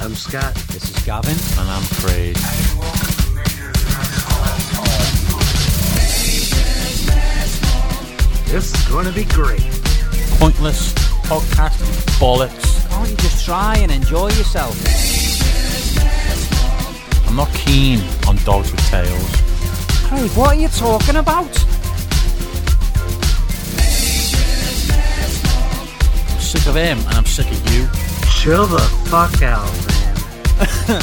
I'm Scott. This is Gavin. And I'm Craig. This is going to be great. Pointless podcast bollocks. Can't you just try and enjoy yourself? I'm not keen on dogs with tails. Craig, what are you talking about? I'm sick of him and I'm sick of you. Chill the fuck out, man.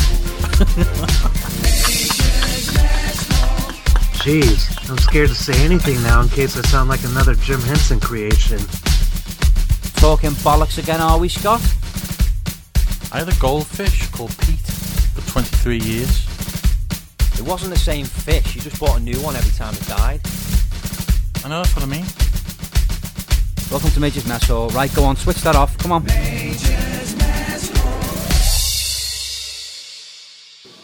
Jeez, I'm scared to say anything now in case I sound like another Jim Henson creation. Talking bollocks again, are we, Scott? I had a goldfish called Pete for 23 years. It wasn't the same fish. You just bought a new one every time it died. I know that's what I mean. Welcome to Major's Mess Hall. Right, go on, switch that off. Come on.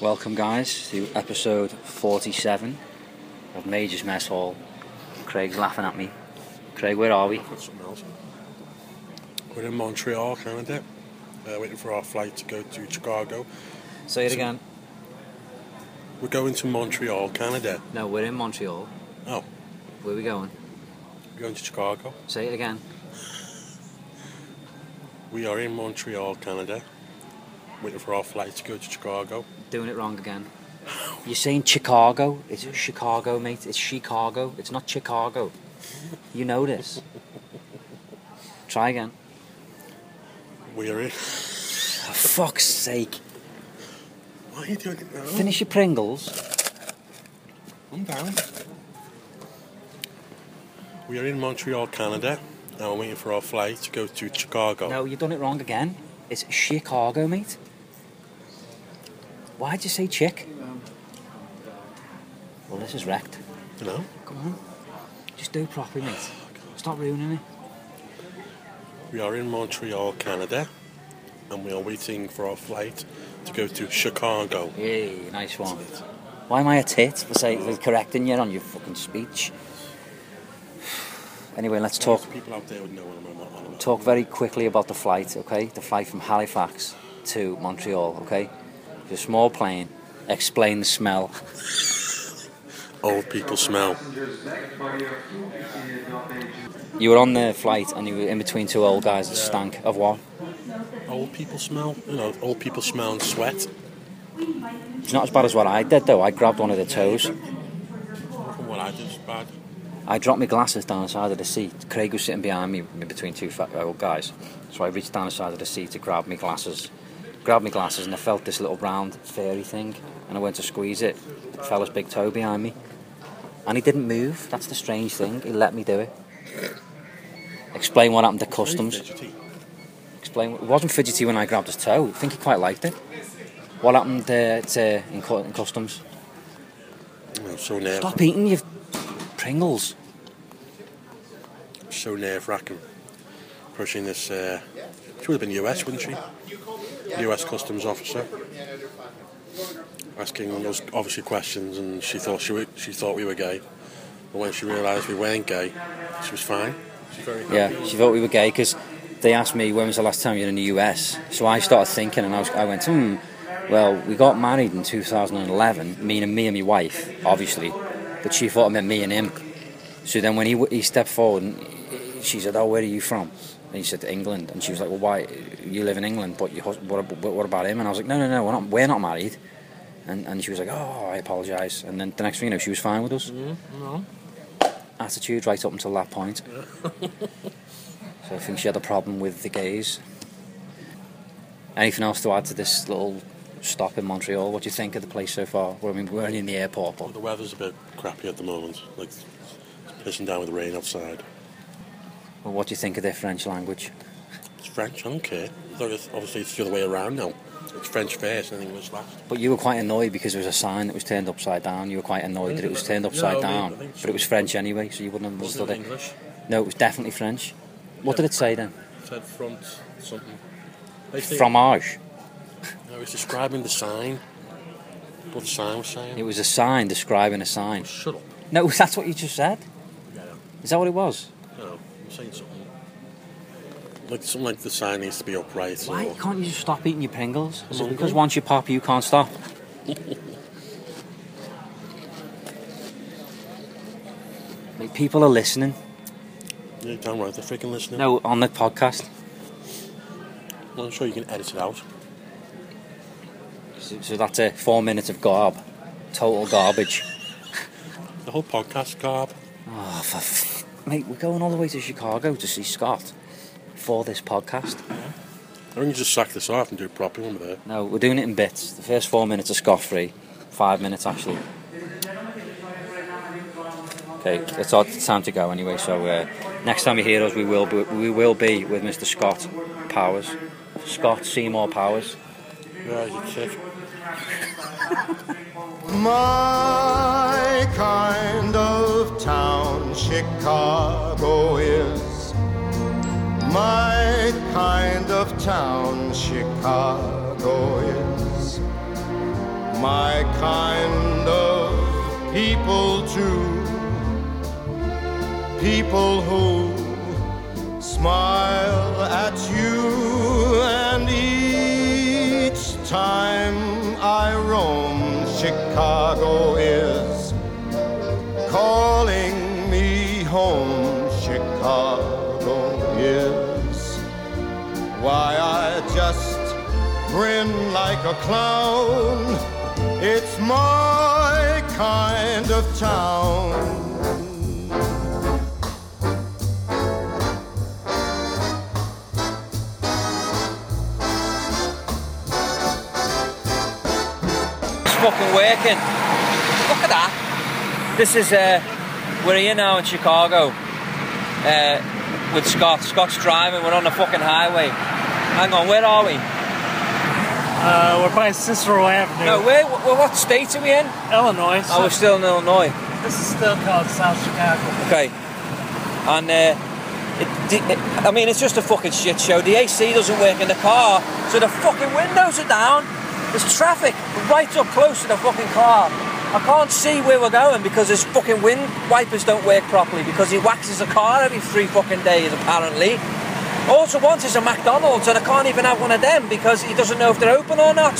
Welcome, guys, to episode 47 of Major's Mess Hall. Craig's laughing at me. Craig, where are we? Something else. We're in Montreal, Canada. Uh, waiting for our flight to go to Chicago. Say it again. We're going to Montreal, Canada. No, we're in Montreal. Oh, Where are we going? we're going to Chicago. Say it again. We are in Montreal, Canada. Waiting for our flight to go to Chicago. Doing it wrong again. You're saying Chicago. It's Chicago, mate. It's Chicago. It's not Chicago. You know this. Try again. We are in. For fuck's sake. Why are you doing it now? Finish your Pringles. I'm down. We are in Montreal, Canada. And we're waiting for our flight to go to Chicago. No, you've done it wrong again. It's Chicago, mate. Why'd you say chick? Well, this is wrecked. Know? Come on. Just do properly, mate. Stop ruining it. We are in Montreal, Canada. And we are waiting for our flight to go to Chicago. Yay, nice one. Why am I a tit for, say, for correcting you on your fucking speech? Anyway, let's talk People out there would know what I'm on about. talk very quickly about the flight, okay? The flight from Halifax to Montreal, okay? A small plane. Explain the smell. Old people smell. You were on the flight and you were in between two old guys that stank of what? Old people smell. You know, old people smell and sweat. It's not as bad as what I did though. I grabbed one of the toes. What I did is bad. I dropped my glasses down the side of the seat. Craig was sitting behind me in between two fat old guys. So I reached down the side of the seat to grab my glasses. Grabbed my glasses and I felt this little round fairy thing and I went to squeeze it. It fell his big toe behind me. And he didn't move. That's the strange thing. He let me do it. Explain what happened to customs. Explain. It wasn't fidgety when I grabbed his toe. I think he quite liked it. What happened uh, to, in, in customs? Know, so nerve, Stop eating your Pringles. so nerve wracking. Approaching this. Uh, she would have been US, wouldn't she? US customs officer. Asking us obviously questions, and she thought she, she thought we were gay. But when she realised we weren't gay, she was fine. Yeah, she thought we were gay because they asked me when was the last time you were in the US. So I started thinking, and I was, I went, hmm. Well, we got married in 2011, me and me and my wife, obviously, but she thought it meant me and him. So then when he he stepped forward, and she said, "Oh, where are you from?" And he said, "England." And she was like, "Well, why? You live in England, but you, what, what about him?" And I was like, "No, no, no, we're not, we're not married." And and she was like, "Oh, I apologise." And then the next thing you know, she was fine with us. Mm-hmm. Attitude right up until that point. So I think she had a problem with the gays. Anything else to add to this little stop in Montreal? What do you think of the place so far? Well, I mean, we're only in the airport, Well, but the weather's a bit crappy at the moment. Like, it's pissing down with rain outside. Well, what do you think of their French language? It's French, I don't care. It's- Obviously, it's the other way around now. It's French first and English last. But you were quite annoyed because there was a sign that was turned upside down. You were quite annoyed that it was turned upside No, down, I think but it was French anyway, so you wouldn't have understood it. English? No, it was definitely French. What did it say then? It said front something. Think- Fromage. No, it's describing the sign. What the sign was saying. It was a sign describing a sign. Shut up. No, that's what you just said. Yeah, Is that what it was? Saying something. Like something like the sign needs to be upright. Why Or, can't you just stop eating your Pringles? Is it because once you pop, you can't stop? like people are listening. yeah, damn right, they're freaking listening. No, on the podcast. Well, I'm sure you can edit it out. So, so that's it. Four minutes of garb. Total garbage. The whole podcast, Garb. Oh, for f- mate, we're going all the way to Chicago to see Scott for this podcast. I think you just sack this off and do it properly when we're there. No, we're doing it in bits. The first four minutes are Scott free. Five minutes actually. Okay, it's our time to go anyway. So uh, next time you hear us, we will be, we will be with Mr. Scott Powers, Scott Seymour Powers. Yeah, you kick. My kind of town, Chicago is. My kind of town, Chicago is. My kind of people, too. People who smile at you, and each time I roam, Chicago is home. Chicago is why I just grin like a clown. It's my kind of town. It's fucking working. Look at that. This is uh, we're here now in Chicago uh, with Scott. Scott's driving. We're on the fucking highway. Hang on, where are we? Uh, we're by Cicero Avenue, No, where? What, what state are we in? Illinois. Oh, we're still in Illinois. this is still called South Chicago. Okay. And uh, it, it, I mean, it's just a fucking shit show. The AC doesn't work in the car, so the fucking windows are down. There's traffic right up close to the fucking car. I can't see where we're going because his fucking wind wipers don't work properly because he waxes the car every three fucking days apparently. All I want is a McDonald's and I can't even have one of them because he doesn't know if they're open or not.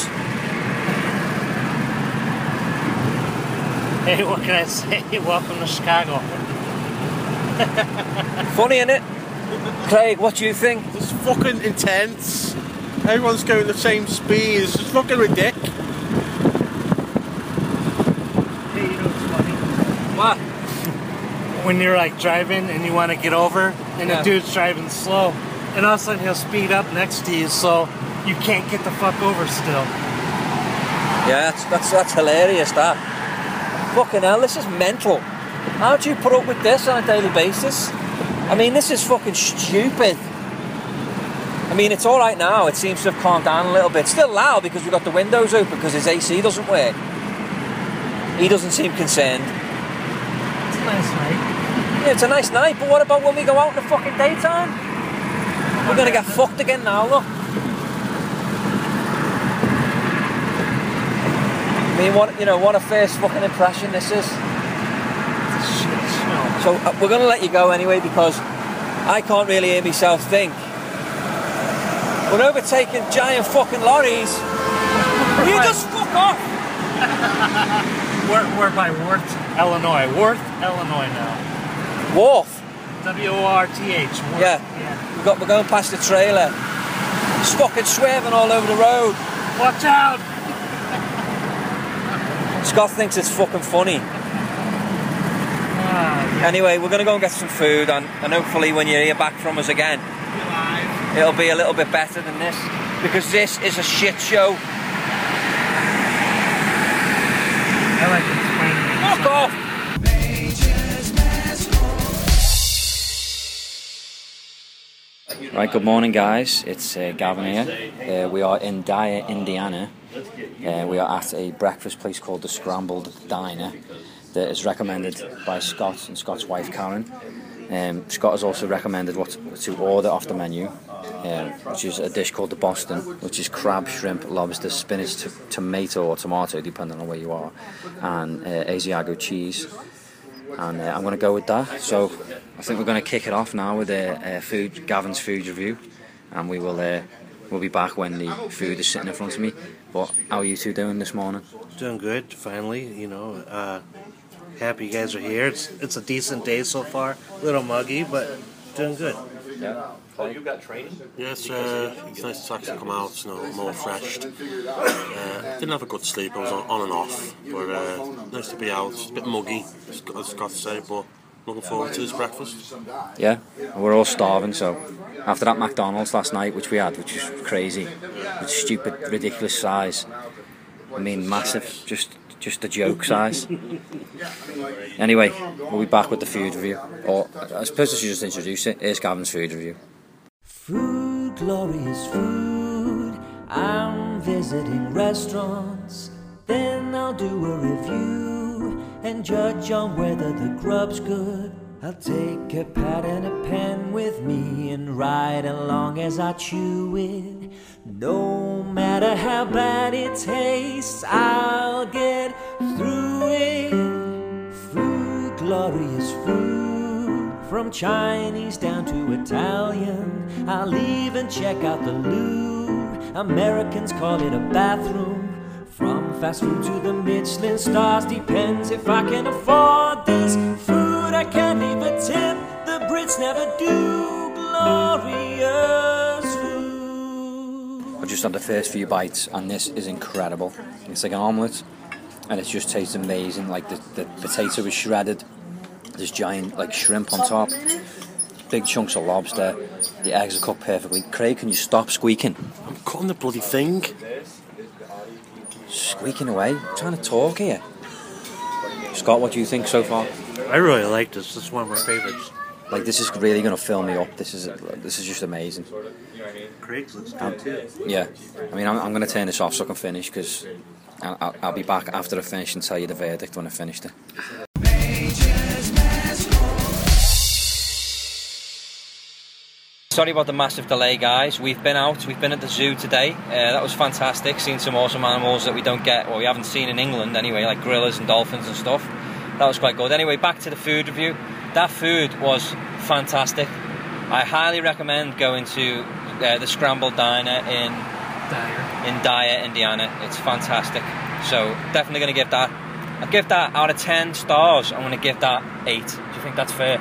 Hey, what can I say? Welcome to Chicago. Funny, innit? Craig, what do you think? It's fucking intense. Everyone's going the same speed. It's just fucking ridiculous. Hey, you know what's funny? What? When you're like driving and you want to get over, and Yeah. the dude's driving slow, and all of a sudden he'll speed up next to you, so you can't get the fuck over still. Yeah, that's, that's, that's hilarious, that. Fucking hell, this is mental. How do you put up with this on a daily basis? I mean, this is fucking stupid. I mean, it's alright now. It seems to have calmed down a little bit. Still loud because we've got the windows open because his AC doesn't work. He doesn't seem concerned. It's a nice night. It's a nice night, but what about when we go out in the fucking daytime? We're gonna get fucked again now, look. I mean, what you know, what a first fucking impression this is. So uh, we're to let you go anyway because I can't really hear myself think. We're overtaking giant fucking lorries. You just fuck off? We're, we're by Worth, Illinois. Worth, Illinois now. Wharf. W O R T H. Worth. Yeah. yeah. We've got, we're going past the trailer. It's fucking swerving all over the road. Watch out! Scott thinks it's fucking funny. Ah, Anyway, we're going to go and get some food and, and hopefully when you hear back from us again, it'll be a little bit better than this because this is a shit show. I like. Fuck off! Right, good morning, guys. It's uh, Gavin here. Uh, we are in Dyer, Indiana. Uh, we are at a breakfast place called the Scrambled Diner that is recommended by Scott and Scott's wife Karen. Um, Scott has also recommended what to order off the menu, um, which is a dish called the Boston, which is crab, shrimp, lobster, spinach, t- tomato or tomato, depending on where you are, and uh, Asiago cheese and uh, I'm going to go with that. So I think we're going to kick it off now with a uh, food Gavin's food review. and we will uh, we'll be back when the food is sitting in front of me. But how are you two doing this morning? Doing good, finally. You know, uh, happy you guys are here. It's it's a decent day so far. A little muggy, but doing good. Yeah. Yes, uh, it's nice to actually come out, you know, more refreshed. Uh, didn't have a good sleep, I was on, on and off, but uh, nice to be out. It's a bit muggy, as I've got to say, but looking forward to this breakfast. Yeah, we're all starving. So after that McDonald's last night, which we had, which was crazy, with stupid, ridiculous size. I mean, massive, just just a joke size. Anyway, we'll be back with the food review. Or I suppose I should just introduce it. Here's Gavin's food review. Food, glorious food. I'm visiting restaurants. Then I'll do a review and judge on whether the grub's good. I'll take a pad and a pen with me and ride along as I chew it. No matter how bad it tastes, I'll get through it. Food, glorious food. From Chinese down to Italian, I'll even check out the loo. Americans call it a bathroom. From fast food to the Michelin stars, depends if I can afford this food. I can't leave a tip, the Brits never do. Glorious food. I just had the first few bites, and this is incredible. It's like an omelette, and it just tastes amazing. Like the, the potato is shredded, there's giant like shrimp on top, big chunks of lobster. The eggs are cooked perfectly. Craig, can you stop squeaking? I'm cutting the bloody thing. Squeaking away. I'm trying to talk here. Scott, what do you think so far? I really like this. This is one of my favorites. Like this is really going to fill me up. This is this is just amazing. Craig's looks good too. Yeah, I mean, I'm, I'm going to turn this off so I can finish because I'll, I'll, I'll be back after I finish and tell you the verdict when I finished it. Sorry about the massive delay, guys. We've been out. We've been at the zoo today. Uh, that was fantastic. Seen some awesome animals that we don't get, or we haven't seen in England anyway, like gorillas and dolphins and stuff. That was quite good. Anyway, back to the food review. That food was fantastic. I highly recommend going to uh, the Scrambled Diner in Dyer. in Dyer, Indiana. It's fantastic. So definitely going to give that. I give that out of ten stars. I'm going to give that eight. Do you think that's fair?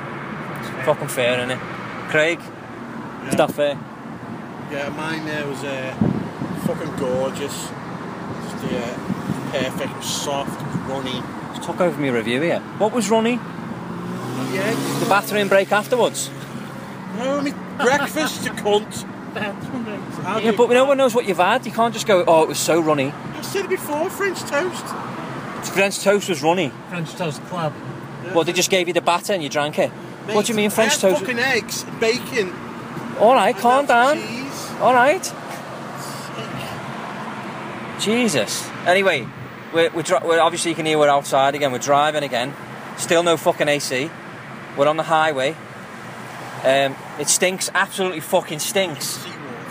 Fucking fair, isn't it? Craig, is that fair? Yeah, mine there was uh, fucking gorgeous. Just uh, perfect, soft, it runny. Just took over my review here. What was runny? Yeah, The bathroom break afterwards. no, I mean, breakfast, you cunt. How Yeah, but no one knows what you've had. You can't just go, oh, it was so runny. I said it before, French toast. French toast was runny. French Toast Club. Well, they just gave you the batter and you drank it. what do you mean French toast? fucking eggs, bacon, All right, calm down. cheese. All right. Jesus. Anyway, we're, we're, we're obviously you can hear we're outside again. We're driving again. Still no fucking AC. We're on the highway. Um, it stinks. Absolutely fucking stinks.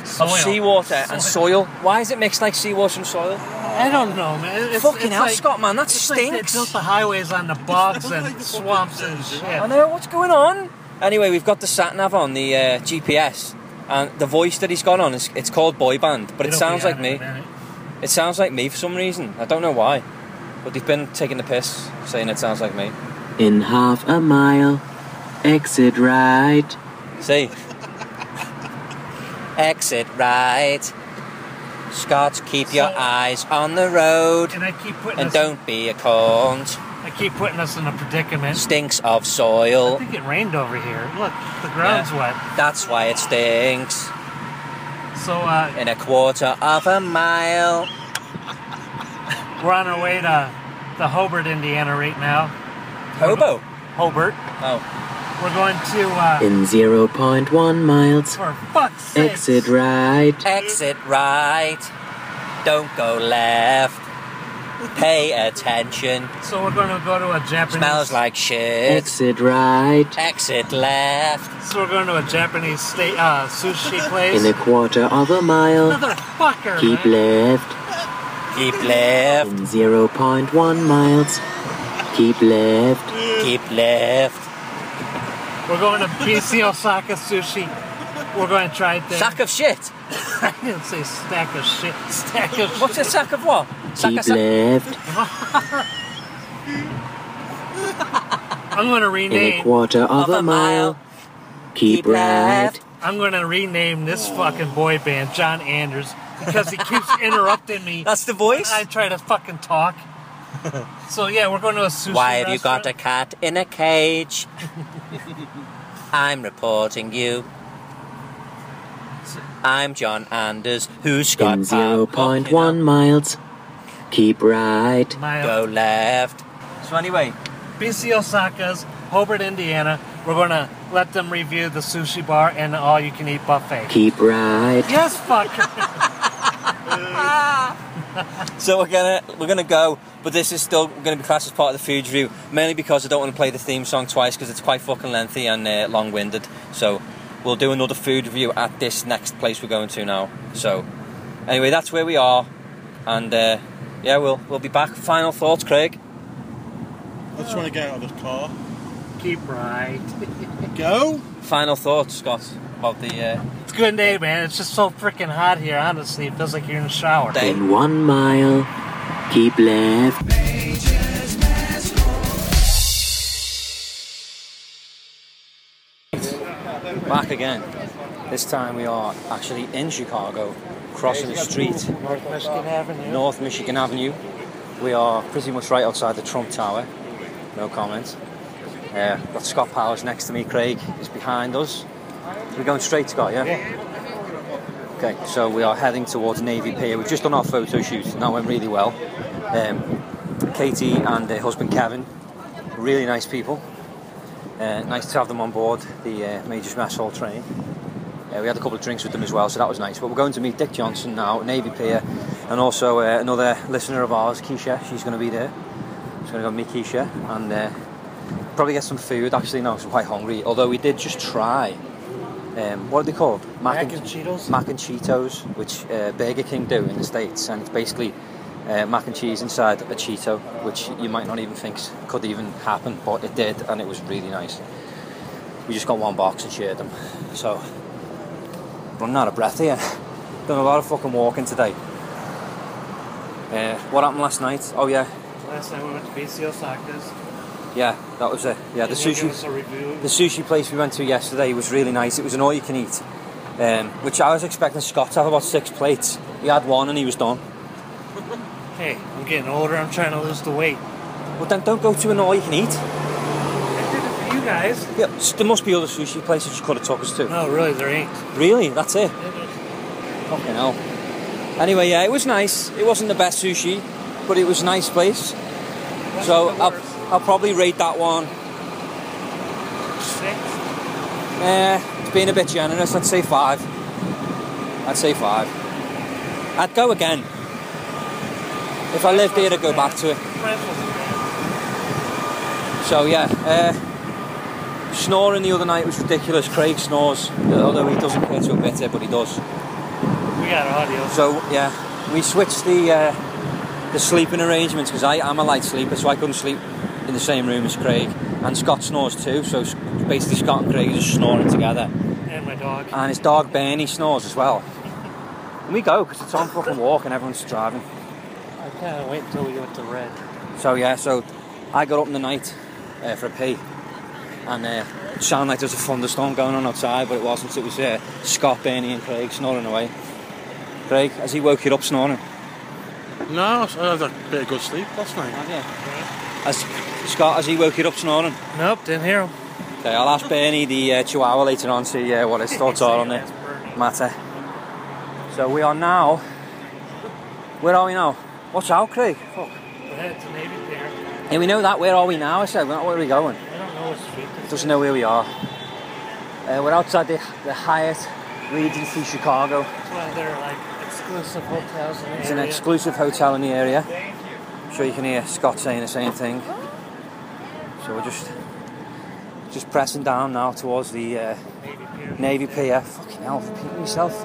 Seawater and soil. Why is it mixed like seawater and soil? I don't know, man. It's, Fucking it's hell, like, Scott, man, that it's like they built the highways on the bogs and swamps and shit. I know what's going on. Anyway, we've got the sat nav on the uh, GPS, and the voice that he's got on is it's called boy band, but it It'll sounds like me. It sounds like me for some reason. I don't know why, but they've been taking the piss, saying it sounds like me. In half a mile, exit right. See, exit right. Scott, keep your eyes on the road, And I keep putting and us, don't be a cunt. I keep putting us in a predicament. Stinks of soil. I think it rained over here. Look, the ground's wet. That's why it stinks. So uh, In a quarter of a mile. we're on our way to the Hobart, Indiana, right now. Hobo. Hobart. Oh. We're going to. Uh, In 0.1 miles, for fuck's sake. exit right. Exit right. Don't go left. Pay attention. So we're going to go to a Japanese. Smells like shit. Exit right. Exit left. So we're going to a Japanese state uh, sushi place. In a quarter of a mile, Motherfucker, keep man. left. Keep left. In 0.1 miles, keep left. Keep left. We're going to BC Osaka Sushi. we're going to try things. Sack of shit. I didn't say stack of shit. Stack of What's a shit. sack of what? Sack Keep of left I'm going to in a rename. quarter of a mile. Keep right. I'm going to rename this fucking boy band John Anders because he keeps interrupting me. That's the voice. I try to fucking talk. so yeah, we're going to a sushi Why have you got a cat in a cage? I'm reporting you. I'm John Anders, who's got In 0.1 miles. Keep right. My Go left. So anyway, BC Osaka's Hobart, Indiana. We're going to let them review the sushi bar and the all-you-can-eat buffet. Keep right. Yes, fucker. so we're gonna we're gonna go, but this is still gonna be classed as part of the food review, mainly because I don't want to play the theme song twice because it's quite fucking lengthy and uh, long-winded. So we'll do another food review at this next place we're going to now. So anyway, that's where we are, and uh, yeah, we'll we'll be back. Final thoughts, Craig. I just want to get out of this car. Keep right. Go. Final thoughts, Scott, about the uh, It's a good day, man. It's just so freaking hot here. Honestly, it feels like you're in the shower. day. In one mile. Keep left. Back again. This time we are actually in Chicago, crossing the street. North Michigan Avenue. North Michigan Avenue. We are pretty much right outside the Trump Tower. No comment. Uh, got Scott Powers next to me. Craig is behind us. We're going straight, Scott. Yeah. Okay. So we are heading towards Navy Pier. We've just done our photo shoot. and That went really well. Um, Katie and her husband Kevin, really nice people. Uh, nice to have them on board the uh, Major's Mess Hall train. Uh, we had a couple of drinks with them as well, so that was nice. But we're going to meet Dick Johnson now Navy Pier, and also uh, another listener of ours, Keisha. She's going to be there. She's going to go meet Keisha and uh, probably get some food. Actually, no, I'm quite hungry. Although we did just try. Um, what are they called? Mac and Cheetos? Mac and Cheetos, which uh, Burger King do in the States, and it's basically uh, mac and cheese inside a Cheeto, which you might not even think could even happen, but it did, and it was really nice. We just got one box and shared them. So, running out of breath here. Done a lot of fucking walking today. Uh, what happened last night? Oh yeah, Last time we went to BC Osaka's. yeah, that was it. Yeah, the Can sushi. The sushi place we went to yesterday was really nice. It was an all you can eat, um, which I was expecting Scott to have about six plates. He had one and he was done. Hey, I'm getting older. I'm trying to lose the weight. Well, then don't go to an all you can eat. I did it for you guys. Yeah, there must be other sushi places you could have took us to. No, really, there ain't. Really? That's it? Fucking hell. Anyway, yeah, it was nice. It wasn't the best sushi, but it was a nice place. So I'll, I'll probably rate that one. Six. Eh, it's being a bit generous. I'd say five. I'd say five. I'd go again. If I lived here, I'd go back to it. So yeah, uh, snoring the other night was ridiculous. Craig snores, although he doesn't care to admit it, but he does. We got audio. So yeah, we switched the uh, the sleeping arrangements because I am a light sleeper, so I couldn't sleep in the same room as Craig. And Scott snores too, so basically Scott and Craig are just snoring together. And my dog. And his dog Bernie snores as well. And we go because it's on fucking walk and everyone's driving. I can't wait until we get to red. So yeah, so I got up in the night uh, for a pee, and uh, it sounded like there was a thunderstorm going on outside, but it wasn't. It was uh, Scott, Bernie, and Craig snoring away. Craig, has he woke you up snoring? No, I had a bit of good sleep last night. Yeah. Has Scott, has he woke you up snoring? Nope, didn't hear him. Okay, I'll ask Bernie the uh, Chihuahua later on, to see uh, what his thoughts are on the matter. So we are now. Where are we now? Watch out, Craig. Fuck. We're headed to Navy Pier. Yeah, we know that. Where are we now? I said, where are we going? I don't know what street this. Doesn't know where we are. Uh, we're outside the, the Hyatt Regency Chicago. It's one of their like exclusive hotels in the It's an area. exclusive hotel in the area. I'm sure you can hear Scott saying the same thing. So we're just just pressing down now towards the uh, Navy Pier. Navy Pier. Fucking hell, repeating yourself.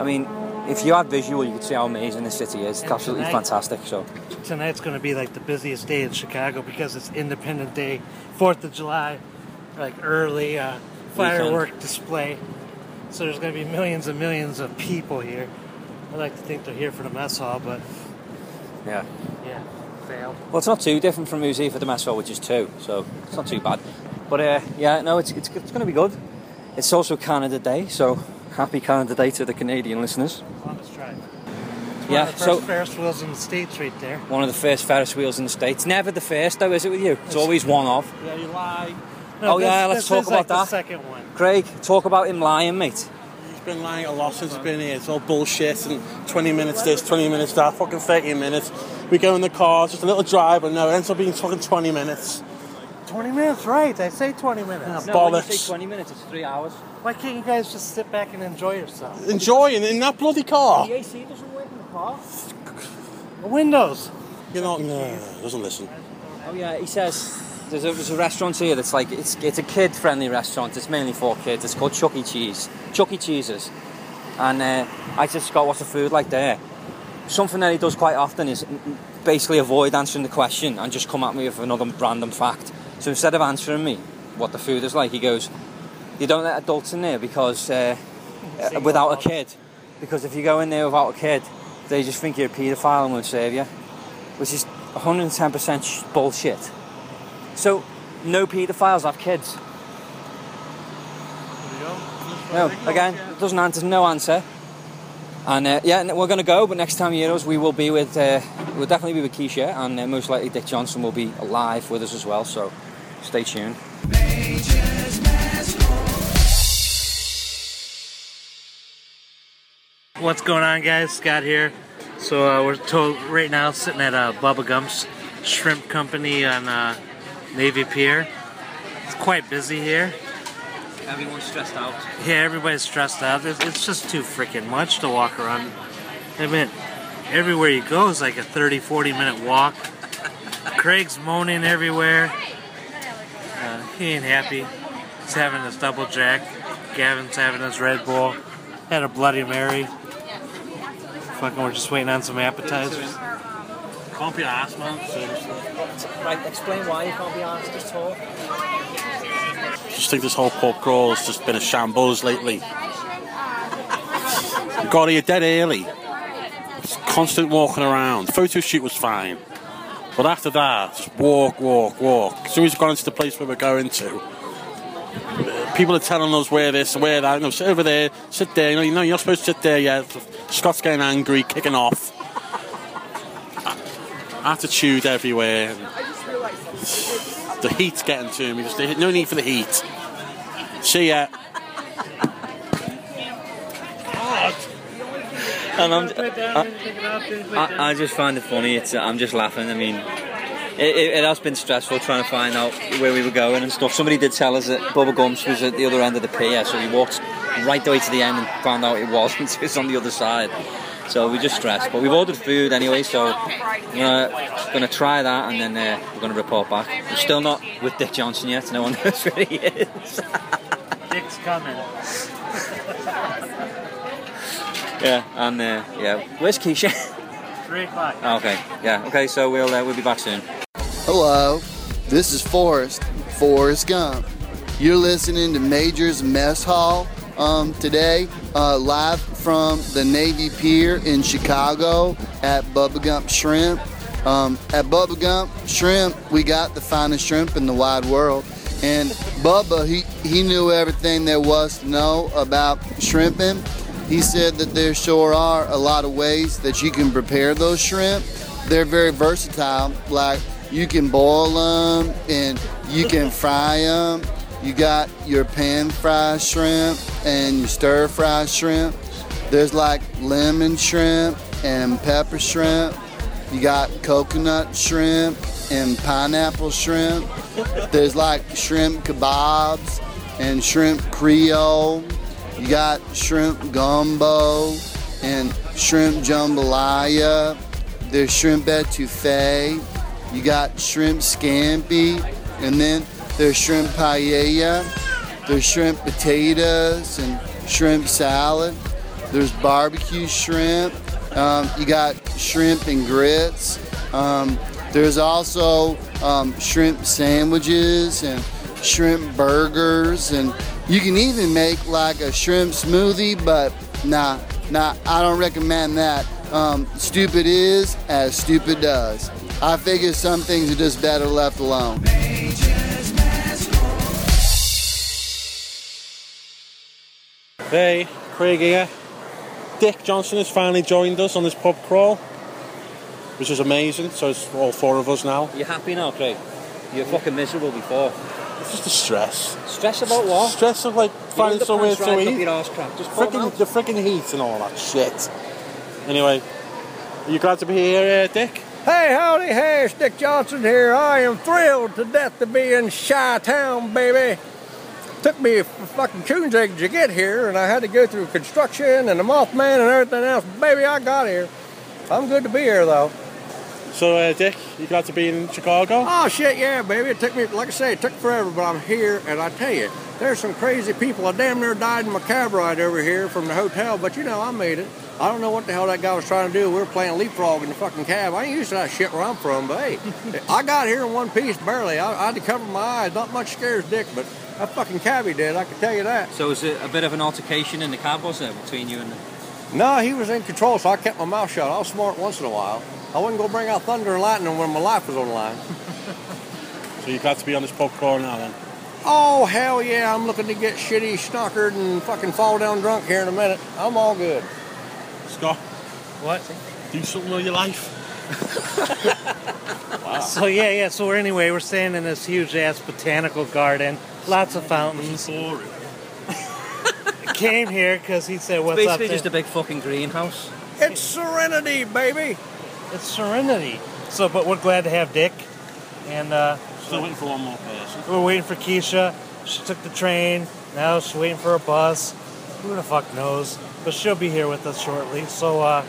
I mean, if you had visual, you could see how amazing the city is. It's And absolutely tonight- fantastic. So Tonight's going to be like the busiest day in Chicago because it's Independence Day, Fourth of July, like early uh, firework display. So there's going to be millions and millions of people here. I like to think they're here for the mess hall, but Yeah. yeah, failed. Well, it's not too different from Museum for the mess hall, which is two, so it's not too bad. But uh, yeah, no, it's, it's, it's going to be good. It's also Canada Day, so happy Canada Day to the Canadian listeners. Let's try. Yeah, One of the so first Ferris wheels in the states, right there. one of the first Ferris wheels in the States. Never the first, though, is it with you? It's always one of. Yeah, you lie. Oh, yeah, let's talk is like about The that. second one. Craig, talk about him lying, mate. He's been lying a lot since he's been here. It's all bullshit and 20 minutes this, 20 minutes that, fucking 30 minutes. We go in the car, just a little drive, and no, it ends up being fucking 20 minutes. 20 minutes, right? I say 20 minutes. No, when you say 20 minutes, it's three hours. Why can't you guys just sit back and enjoy yourself? Enjoying in that bloody car. The AC doesn't work in the car. The windows. You know, no, doesn't listen. Oh yeah, he says there's a, there's a restaurant here that's like it's it's a kid friendly restaurant. It's mainly for kids. It's called Chuck E. Cheese. Chuck E. Cheese's. And uh, I just got what's the food like there? Something that he does quite often is basically avoid answering the question and just come at me with another random fact. So instead of answering me what the food is like, he goes, "You don't let adults in there because uh, without a kid, because if you go in there without a kid, they just think you're a paedophile and won't save you." which is 110% sh- bullshit. So, no paedophiles have kids. No, again, it doesn't answer, no answer. And uh, yeah, we're going to go, but next time you hear us, we will be with, uh, we'll definitely be with Keisha, and uh, most likely Dick Johnson will be live with us as well, so stay tuned. What's going on, guys? Scott here. So uh, we're told right now sitting at uh, Bubba Gump's Shrimp Company on uh, Navy Pier. It's quite busy here. Everyone's stressed out. Yeah, everybody's stressed out. It's, it's just too freaking much to walk around. I mean, everywhere you go is like a 30, 40 minute walk. Craig's moaning everywhere. He ain't happy. He's having his double jack. Gavin's having his Red Bull. Had a Bloody Mary. Fucking, we're just waiting on some appetizers. Can't be asked, man. Seriously. Right, explain why you can't be asked to talk. just think this whole pub crawl has just been a shambles lately. We got here dead early. It's constant walking around. Photo shoot was fine. But after that, just walk, walk, walk. As soon as we got into the place where we're going to, people are telling us where this, where that. No, sit over there, sit there. You know, you know, you're not supposed to sit there yet. Scott's getting angry, kicking off. Attitude everywhere. The heat's getting to me. Just no need for the heat. See ya. And I'm, I, I just find it funny. It's I'm just laughing. I mean, it, it, it has been stressful trying to find out where we were going and stuff. Somebody did tell us that Bubba Gumps was at the other end of the pier, so we walked right the way to the end and found out it wasn't. It was on the other side. So we're just stressed. But we've ordered food anyway, so we're gonna, gonna try that and then uh, we're gonna report back. We're still not with Dick Johnson yet. No one knows where he is. Dick's coming. yeah, and uh, yeah. Where's Keisha? Three o'clock. Oh, okay. Yeah. Okay. So we'll uh, we'll be back soon. Hello, this is Forrest, Forrest Gump. You're listening to Major's Mess Hall um, today, uh, live from the Navy Pier in Chicago at Bubba Gump Shrimp. Um, at Bubba Gump Shrimp, we got the finest shrimp in the wide world. And Bubba, he, he knew everything there was to know about shrimping. He said that there sure are a lot of ways that you can prepare those shrimp. They're very versatile. Like you can boil them and you can fry them. You got your pan fried shrimp and your stir fried shrimp. There's like lemon shrimp and pepper shrimp. You got coconut shrimp and pineapple shrimp. There's like shrimp kebabs and shrimp creole. You got shrimp gumbo and shrimp jambalaya. There's shrimp etouffee. You got shrimp scampi, and then there's shrimp paella. There's shrimp potatoes and shrimp salad. There's barbecue shrimp. Um, you got shrimp and grits. Um, there's also um, shrimp sandwiches and shrimp burgers, and You can even make like a shrimp smoothie, but nah, nah, I don't recommend that. Um, stupid is as stupid does. I figure some things are just better left alone. Hey, Craig here. Dick Johnson has finally joined us on this pub crawl, which is amazing. So it's all four of us now. You happy now, Craig? You're fucking miserable before. It's just the stress. Stress about what? Stress of like finding somewhere to Up eat. your arse crack. Just Frickin' the freaking heat and all that shit. Anyway, are you glad to be here, uh, Dick? Hey, howdy, hey, it's Dick Johnson here. I am thrilled to death to be in Chi Town, baby. Took me a fucking coon's egg to get here, and I had to go through construction and the Mothman and everything else. Baby, I got here. I'm good to be here, though. So, uh, Dick, you glad to be in Chicago? Oh, shit, yeah, baby. It took me, like I say, it took forever, but I'm here, and I tell you, there's some crazy people. I damn near died in my cab ride over here from the hotel, but you know, I made it. I don't know what the hell that guy was trying to do. We were playing leapfrog in the fucking cab. I ain't used to that shit where I'm from, but hey, I got here in one piece, barely. I, I had to cover my eyes. Not much scares Dick, but that fucking cabbie did, I can tell you that. So was it a bit of an altercation in the cab, was there, between you and the... No, he was in control, so I kept my mouth shut. I was smart once in a while. I wasn't going to bring out thunder and lightning when my life was on the line. So you're glad to be on this pub crawl now then? Oh, hell yeah, I'm looking to get shitty, snockered, and fucking fall down drunk here in a minute. I'm all good. Scott, What? do something with your life. wow. So yeah, yeah. So anyway, we're staying in this huge ass botanical garden, lots of fountains. Boring. Came here because he said, "What's Basically up?" just a big fucking greenhouse. It's Serenity, baby. It's Serenity. So, but we're glad to have Dick, and uh, Still waiting for one more person. we're waiting for Keisha. She took the train. Now she's waiting for a bus. Who the fuck knows? But she'll be here with us shortly. So, uh,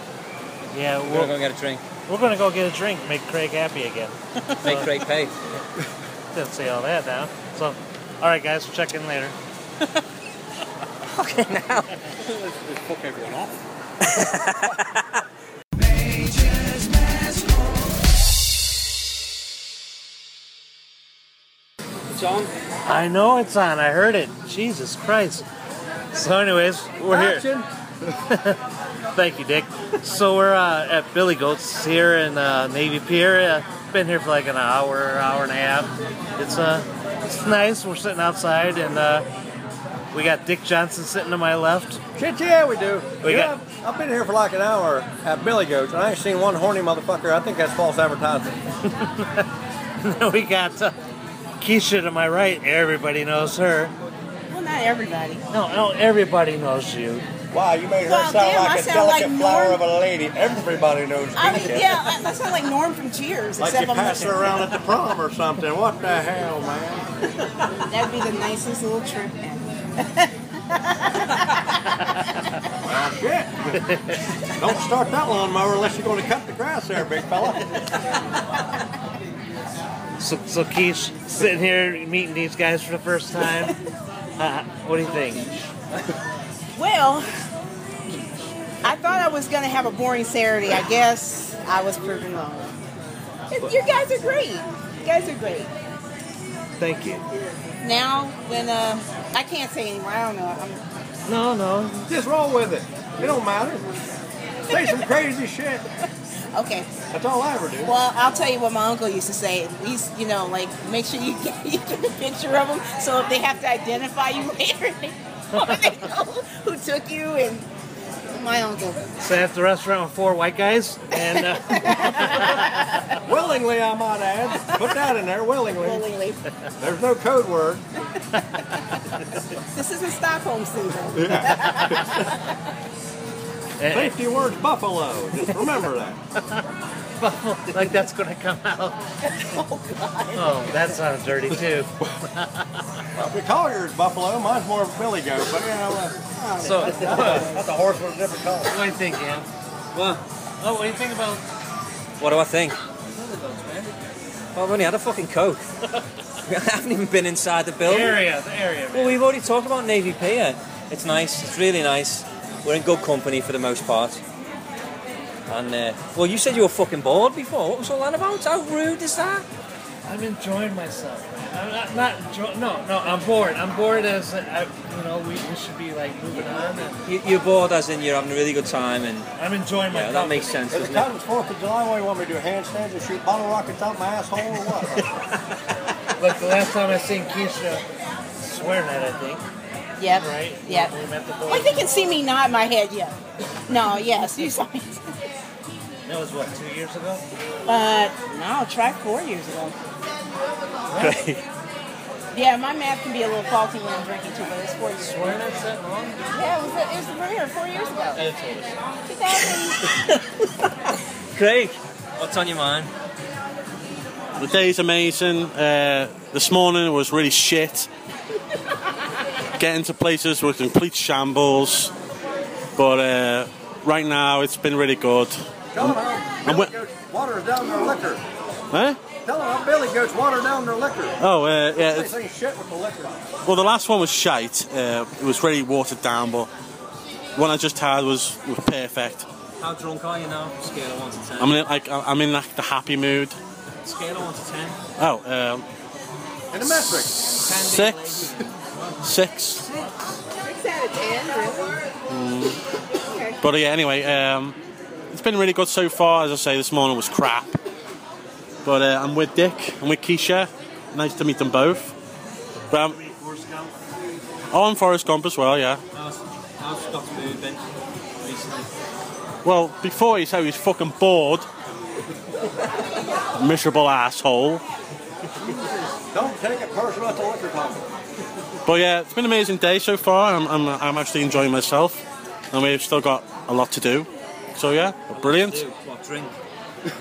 yeah, We're gonna we're, go get a drink. we're gonna go get a drink, make Craig happy again. Make Craig pay. Didn't say all that now. So, all right, guys, we'll check in later. Okay, now. Let's fuck everyone off. It's on. I know it's on. I heard it. Jesus Christ. So, anyways, we're here. Thank you, Dick. So we're uh, at Billy Goats here in uh, Navy Pier. Uh, been here for like an hour, hour and a half. It's uh, it's nice. We're sitting outside, and uh, we got Dick Johnson sitting to my left. Shit, yeah, we do. We yeah, got- I've been here for like an hour at Billy Goats, and I ain't seen one horny motherfucker. I think that's false advertising. We got uh, Keisha to my right. Everybody knows her. Well, not everybody. No, no, everybody knows you. Wow, you made her Well, sound damn, like a sound like delicate flower Norm. of a lady. Everybody knows I mean, yeah, I- that sounds like Norm from Cheers. Like except you I'm pass her around at the prom or something. What the hell, man? That'd be the nicest little trip ever. Well, shit. Don't start that lawnmower unless you're going to cut the grass there, big fella. So, so Keish sitting here meeting these guys for the first time. Uh, what do you think? Well, I thought I was going to have a boring Saturday. I guess I was proven wrong. You guys are great. You guys are great. Thank you. Now, when uh, I can't say anymore, I don't know. I'm, No, no. Just roll with it. It don't matter. Say some crazy shit. Okay. That's all I ever do. Well, I'll tell you what my uncle used to say. At least, you know, like make sure you get, you get a picture of them, so if they have to identify you later, they, they know who took you. And my uncle. So at the restaurant with four white guys, and uh, Willingly, I might add. Put that in there, willingly. Willingly. There's no code word. This isn't Stockholm syndrome. Safety word's buffalo. Just remember that. like that's gonna come out. Oh, God. Oh, that sounds dirty too. We call yours buffalo. Mine's more of a billy goat, but you know, uh, So, that's a horse with a different color. what do you think, Ian? What? Oh, what do you think about? What do I think? Well, I've only had a fucking Coke. I haven't even been inside the The building. area, the area. Well, we've already talked about Navy Pier. It's nice. It's really nice. We're in good company for the most part. And uh, well, you said you were fucking bored before. What was all that about? How rude is that? I'm enjoying myself. I'm not, not enjoy, no, no. I'm bored. I'm bored as I, you know. We, we should be like moving on. And You, you're bored, as in you're having a really good time, and I'm enjoying my. yeah, that makes sense, Is doesn't it it? Cotton's 4th of July? What do you want me to do? Handstands and shoot bottle rockets out my asshole or what? Look, the last time I seen Keisha swear net, I think. Yep. Right. Yep. The. Like they can see me nod my head. Yeah. No. Yes. You saw me. That was what two years ago. Uh, no, try four years ago. Great. Yeah, my math can be a little faulty when I'm drinking too, but it's four years. Swear net's that long? Yeah, it was, the, it was the premiere four years ago. Ed 2000. Craig, what's on your mind? The day's amazing. Uh, this morning was really shit. Getting to places were complete shambles. But uh, right now it's been really good. Tell them how I'm Billy wi- Goats water down their liquor. Huh? Tell them how Billy Goats water down their liquor. Oh, uh, yeah. They say shit with the liquor. well, the last one was shite. Uh, it was really watered down, but one I just had was, was perfect. How drunk are you now? Scale of 1 to 10. I'm in like I'm in like the happy mood. Scale of 1 to 10. Oh, um, In the metric. 10 six, six. Six out of ten, really? Okay. But yeah, anyway, um, it's been really good so far. As I say, this morning was crap. But uh, I'm with Dick. I'm with Keisha. Nice to meet them both. But I'm, oh, I'm Forrest Gump as well, yeah. How's, how's Scott's mood been recently? Well, before he said he was fucking bored. Miserable asshole. Don't take it personal at the liquor talking. But yeah, it's been an amazing day so far. I'm, I'm, I'm actually enjoying myself. And we've still got a lot to do. So yeah, brilliant. Do what drink?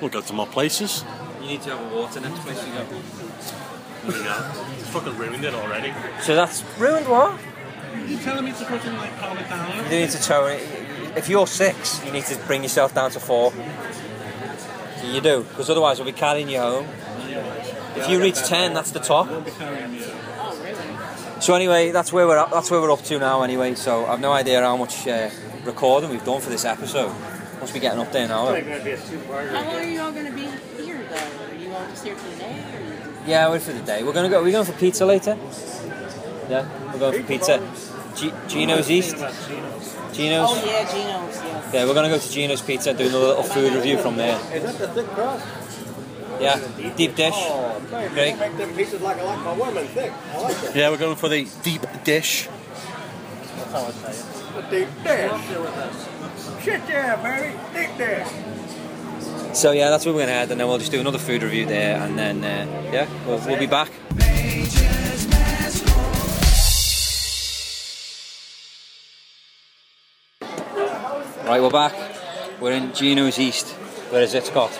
We'll go to more places. You need to have a water next place you go. Yeah, it's fucking ruined it already. So that's ruined what? You're telling me to fucking like calm it down? You need to tone it. If you're six, you need to bring yourself down to four. You do, because otherwise we'll be carrying you home. If you reach ten, that's the top. So anyway, that's where we're up, that's where we're up to now. Anyway, so I've no idea how much uh, recording we've done for this episode. Must be getting up there now. though. How long are you all going to be here, though? Are you all just here for the day? Or. Yeah, we're for the day. We're gonna go. We're going for pizza later. Yeah, we're going for pizza. G- Gino's East. Gino's. Oh, yeah, Gino's, yes. Yeah, we're gonna go to Gino's Pizza, doing a little food review from there. Is that the thick crust? Yeah, deep dish. Oh, man, Great. make them pieces like I like my women thick. I like that. Yeah, we're going for the deep dish. That's how I say it. The deep dish. Shit yeah, baby. Deep dish. So yeah, that's what we're gonna add, and then we'll just do another food review there, and then uh, yeah, we'll, we'll be back. Right, we're back. We're in Gino's East. Where is it, Scott?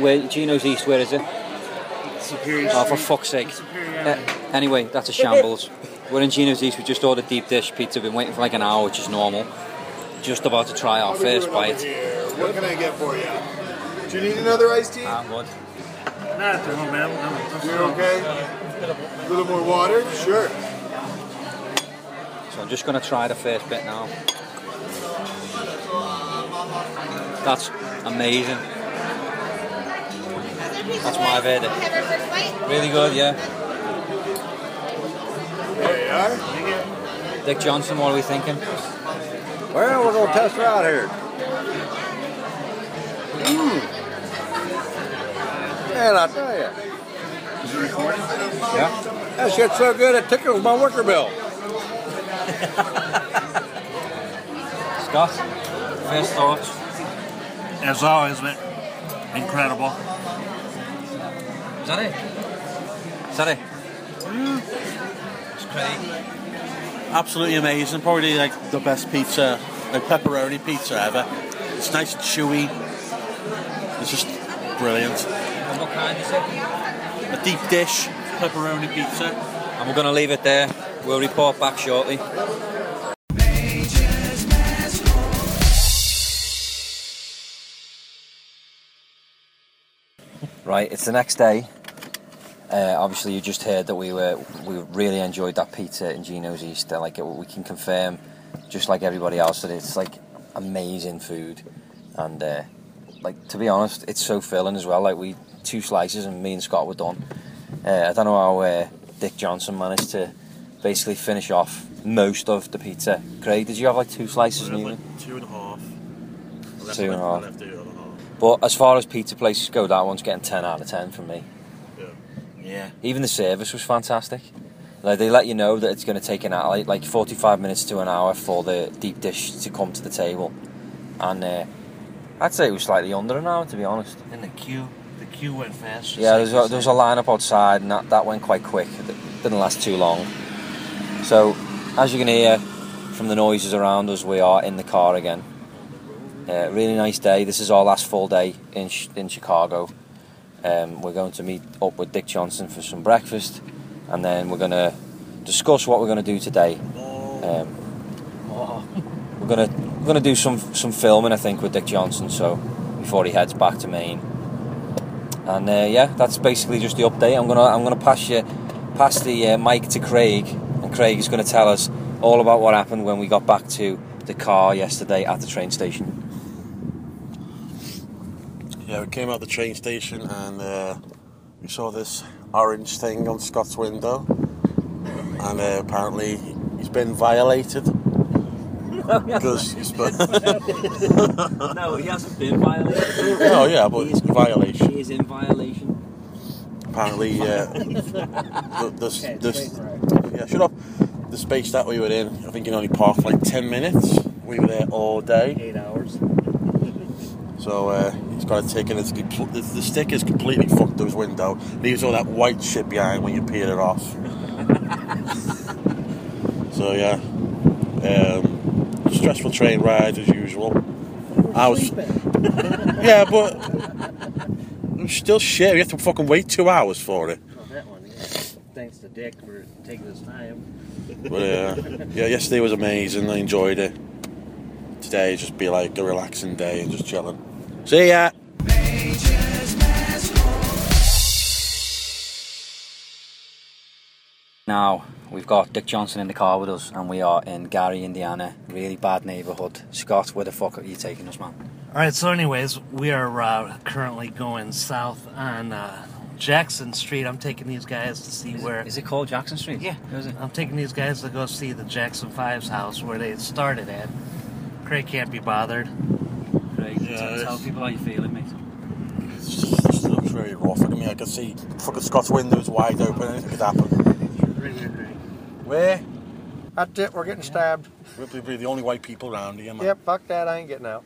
Where is that? Where Gino's East? Where is it? Superior. Oh, for Street. fuck's sake. Superior. Uh, anyway, that's a shambles. We're in Gino's East. We just ordered deep dish pizza. Been waiting for like an hour, which is normal. Just about to try our first bite. What can I get for you? Do you need another iced tea? I'm good. Not at the moment. I'm You're okay? A little more water? Sure. So I'm just going to try the first bit now. That's amazing. That's my verdict. Really good, yeah. There you are. Dick Johnson, what are we thinking? Well, we're going to test her out here. Mm. Man, I tell you. Is it recording? Yeah. That shit's so good it tickles my worker bill. Scott, first thoughts? As always, man. Incredible. Is that it? Is that it? It's Craig. Absolutely amazing. Probably like the best pizza, like pepperoni pizza ever. It's nice and chewy. It's just brilliant. And what kind is it? A deep dish pepperoni pizza. And we're going to leave it there. We'll report back shortly. Right, it's the next day. Uh, obviously, you just heard that we were we really enjoyed that pizza in Gino's East. Uh, Like we can confirm, just like everybody else, that it's like amazing food, and uh, like to be honest, it's so filling as well. Like we two slices and me and Scott were done. Uh, I don't know how uh, Dick Johnson managed to basically finish off most of the pizza. Craig, did you have like two slices? I like two and a half. Two and a half. left the other half. But as far as pizza places go, that one's getting 10 out of 10 from me. Yeah. Even the service was fantastic. Like they let you know that it's going to take an hour, like, like 45 minutes to an hour for the deep dish to come to the table. And uh, I'd say it was slightly under an hour, to be honest. And the queue, the queue went fast. Yeah, there's you a, there was a lineup outside, and that, that went quite quick. It didn't last too long. So, as you can hear from the noises around us, we are in the car again. Uh, really nice day. This is our last full day in in Chicago. Um, we're going to meet up with Dick Johnson for some breakfast, and then we're going to discuss what we're going to do today. Um, we're going to we're going to do some some filming, I think, with Dick Johnson. So before he heads back to Maine. And uh, yeah, that's basically just the update. I'm gonna I'm gonna pass you pass the uh, mic to Craig, and Craig is gonna tell us all about what happened when we got back to the car yesterday at the train station. Yeah, we came out the train station and uh, we saw this orange thing on Scott's window, and uh, apparently he's been violated. Because he's been- no, he hasn't been violated. Oh, yeah, but is- violation. He is in violation. apparently, uh, the, the, the, yeah, shut up. The space that we were in, I think, you only parked for like ten minutes. We were there all day. Eight hours. So uh, got to take it. It's, compl- the, the stick is completely fucked those his window. Leaves all that white shit behind when you peel it off. so yeah, um, stressful train ride as usual. I was, yeah, but it was still shit. You have to fucking wait two hours for it. Oh, that one. Yeah. Thanks to Dick for taking his time. But uh, yeah, yesterday was amazing. I enjoyed it. Today just be like a relaxing day and just chilling. See ya. Now we've got Dick Johnson in the car with us, and we are in Gary, Indiana. Really bad neighborhood. Scott, where the fuck are you taking us, man? All right. So, anyways, we are uh, currently going south on uh, Jackson Street. I'm taking these guys to see where. Is it called Jackson Street? Yeah. Is it? I'm taking these guys to go see the Jackson Fives house where they started at. Craig can't be bothered. Craig, Yeah, tell, tell people how you feeling, mate. It just looks very rough. I mean, I can see fucking Scott's windows wide open. Anything could happen. Where? That's it. We're getting stabbed. We'll be- be the only white people around here, man. Yep. Fuck that. I ain't getting out.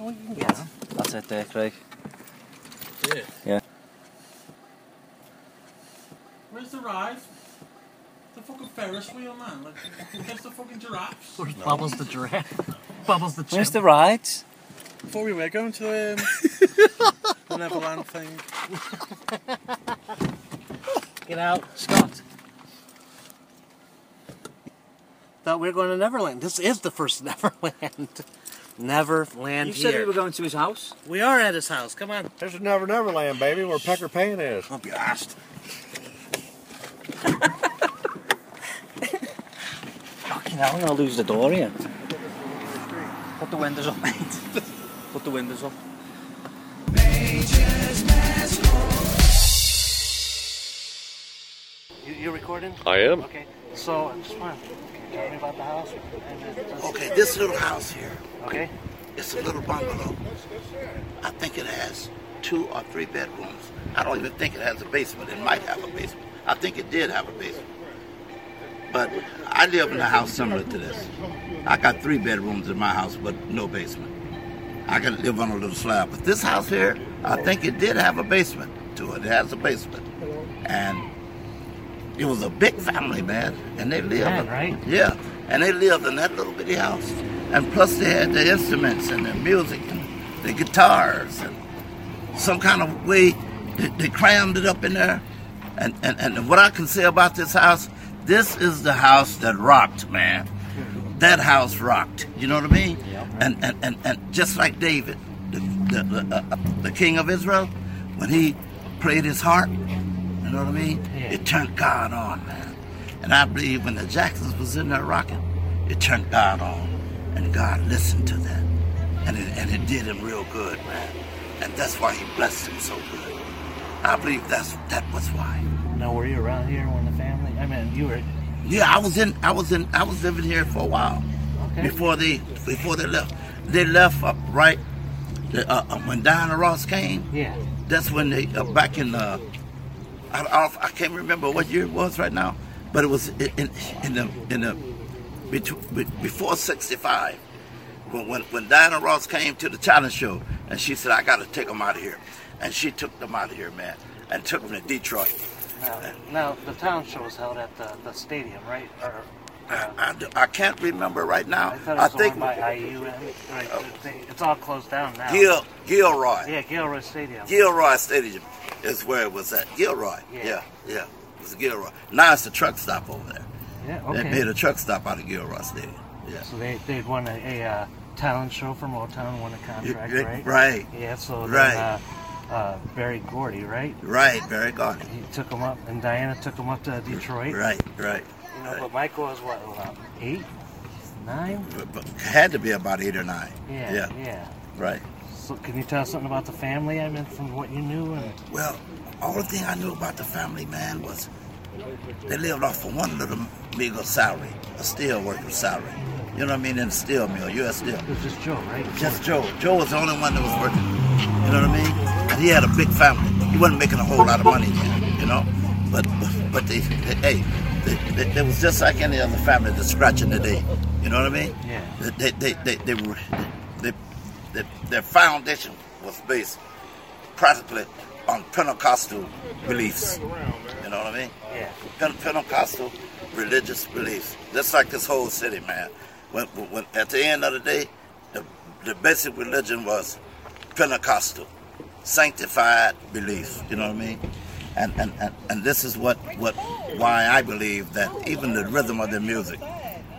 Oh, Yeah. That's it there, Craig. Yeah. Yeah. Where's the ride? The fucking Ferris wheel, man. Like, where's the fucking giraffes? Where's Bubbles the giraffe? Bubbles the Where's chimp. the rides? Before we were going to um, the Neverland thing. Get out, Scott. Thought we were going to Neverland. This is the first Neverland. Neverland You here. said we were going to his house. We are at his house. Come on. This is Never Neverland, baby, where Pecker Pan is. I'll be asked. Fucking hell, I'm gonna lose the door here. Put the windows up, mate. Put the windows up. You, you recording? I am. Okay. So, I just want to tell me about the house. Okay, this little house here, Okay. it's a little bungalow. I think it has two or three bedrooms. I don't even think it has a basement. It might have a basement. I think it did have a basement. But I live in a house similar to this. I got three bedrooms in my house, but no basement. I can live on a little slab. But this house here, I think it did have a basement to it. It has a basement. And it was a big family, man. And they lived. Man, right? Yeah. And they lived in that little bitty house. And plus they had the instruments and the music and the guitars and some kind of way they, they crammed it up in there. And, and, and what I can say about this house, this is the house that rocked, man. That house rocked. You know what I mean? And, and, and, and just like David, the, the, the, uh, the king of Israel, when he prayed his heart, you know what I mean? It turned God on, man. And I believe when the Jacksons was in there rocking, it turned God on. And God listened to that. and it, and it did him real good, man. And that's why he blessed him so good. I believe that's that was why. Now, were you around here when the family? I mean, you were. Yeah, I was in, I was in, I was living here for a while Okay. before they before they left. They left up right uh, uh, when Diana Ross came. Yeah. That's when they uh, back in uh, I, I, I can't remember what year it was right now, but it was in in, in the in the before '65 when, when when Diana Ross came to the talent show and she said I got to take them out of here, and she took them out of here, man, and took them to Detroit. Now, now the town show was held at the, the stadium, right? Or, I, uh, I, do- I can't remember right now. I it I think by IU. Right, oh. they- it's all closed down now. Gil Gilroy. Yeah, Gilroy Stadium. Gilroy Stadium is where it was at. Gilroy. Yeah. Yeah, yeah. It was Gilroy. Now it's a truck stop over there. Yeah, okay. They made a truck stop out of Gilroy Stadium. Yeah. So they they'd won a, a uh, talent show for Motown, won a contract, right? right. Yeah. So then, Right. Uh, uh, Berry Gordy, right? Right, Berry Gordy. He took him up, and Diana took him up to Detroit. Right, right. You know, but Michael was what, about eight, nine? But, but had to be about eight or nine. Yeah, Yeah. yeah. Right. So can you tell us something about the family? I mean, from what you knew, and Well, all the thing I knew about the family, man, was they lived off of one little meager salary, a steel worker salary. You know what I mean? In a steel mill, U.S. Steel. it was just Joe, right? Just Joe. Joe was the only one that was working. You know what I mean? And he had a big family. He wasn't making a whole lot of money then, you know. But but they, they hey, they, they, they was just like any other family that's scratching the day. You know what I mean? Yeah. They they they, they, were they, they, their foundation was based practically on Pentecostal beliefs. You know what I mean? Yeah. Pen- Pentecostal religious beliefs. Just like this whole city, man. When, when at the end of the day, the, the basic religion was Pentecostal, sanctified belief. You know what I mean? And and, and, and this is what, what why I believe that even the rhythm of the music.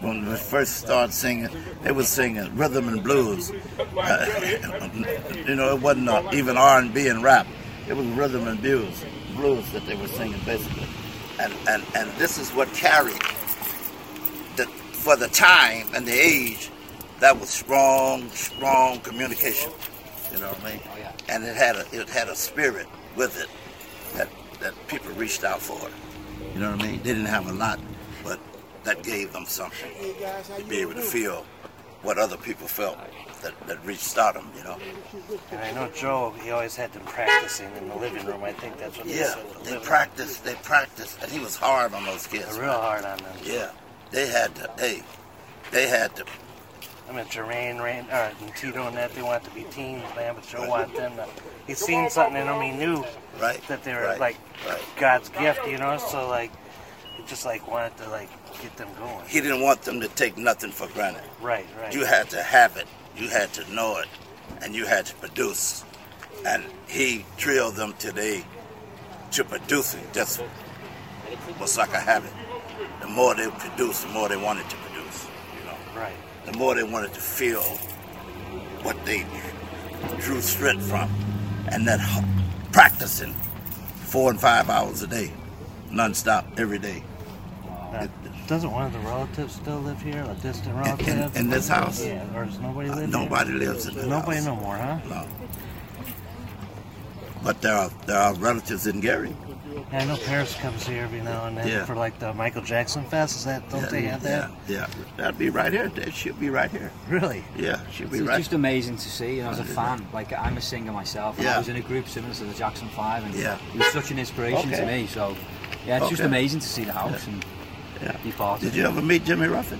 When we first started singing, they were singing rhythm and blues. Uh, you know, it wasn't uh, even R and rap. It was rhythm and blues, blues that they were singing basically. And and and this is what carried for the time and the age. That was strong, strong communication. You know what I mean? Oh, yeah. And it had a it had a spirit with it that that people reached out for. You know what I mean? They didn't have a lot, but that gave them something to be able to feel what other people felt that, that reached out them. You know? And I know Joe, he always had them practicing in the living room. I think that's what they Yeah, said. the they living practiced. They practiced, and he was hard on those kids. room. Real hard on them. Yeah, they had to. Hey, they had to. I mean, Jermaine, Rain, uh, and Tito and that, they wanted to be teams, man, but Joe wanted them to. He seen something in them, he knew Right, that they were right, like right. God's gift, you know. So like, he just like wanted to like get them going. He didn't want them to take nothing for granted. Right, right. You had to have it. You had to know it, and you had to produce. And he drilled them today to producing. Just was like a habit. The more they produced, the more they wanted to produce. You know. Right. The more they wanted to feel what they drew strength from, and that practicing four and five hours a day, nonstop, every day. Now, doesn't one of the relatives still live here, a distant relative? in this house? Yeah, or does nobody uh, live Nobody here? lives in this Nobody house. no more, huh? No. But there are there are relatives in Gary. Yeah, I know Paris comes here every now and then Yeah. for like the Michael Jackson Fest. Is that, don't yeah, they have that? Yeah, yeah. That'd be right here. That should be right here. Really? Yeah, she'll be It's right. just amazing to see. You know, as a fan, like I'm a singer myself. Yeah. I was in a group similar to the Jackson Five, and Yeah. he was such an inspiration Okay. to me. So, yeah, it's just amazing to see the house and Yeah. be part Did of you it. ever meet Jimmy Ruffin?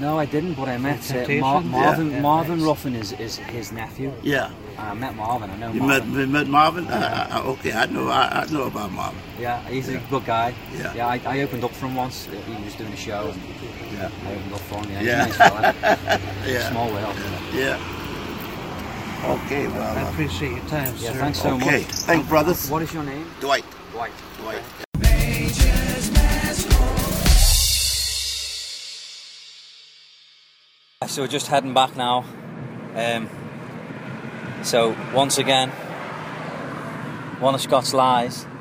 No, I didn't, but I met uh, Mar- Marvin. Yeah. Marvin Ruffin is, is his nephew. Yeah. I met Marvin. I know You met, Marvin. you met Marvin? Uh, uh, okay, I know. I, I know about Marvin. Yeah, he's a good guy. Yeah. Yeah, I, I opened up for him once. He was doing a show, and Yeah. I opened up for him. Yeah, Yeah. nice. Yeah. Small world. Yeah. Okay, well. I uh, appreciate your time, Yeah, sir. thanks so okay. much. Thanks, brothers. What is your name? Dwight. Dwight. Dwight. So we're just heading back now. Um, so once again, one of Scott's lies.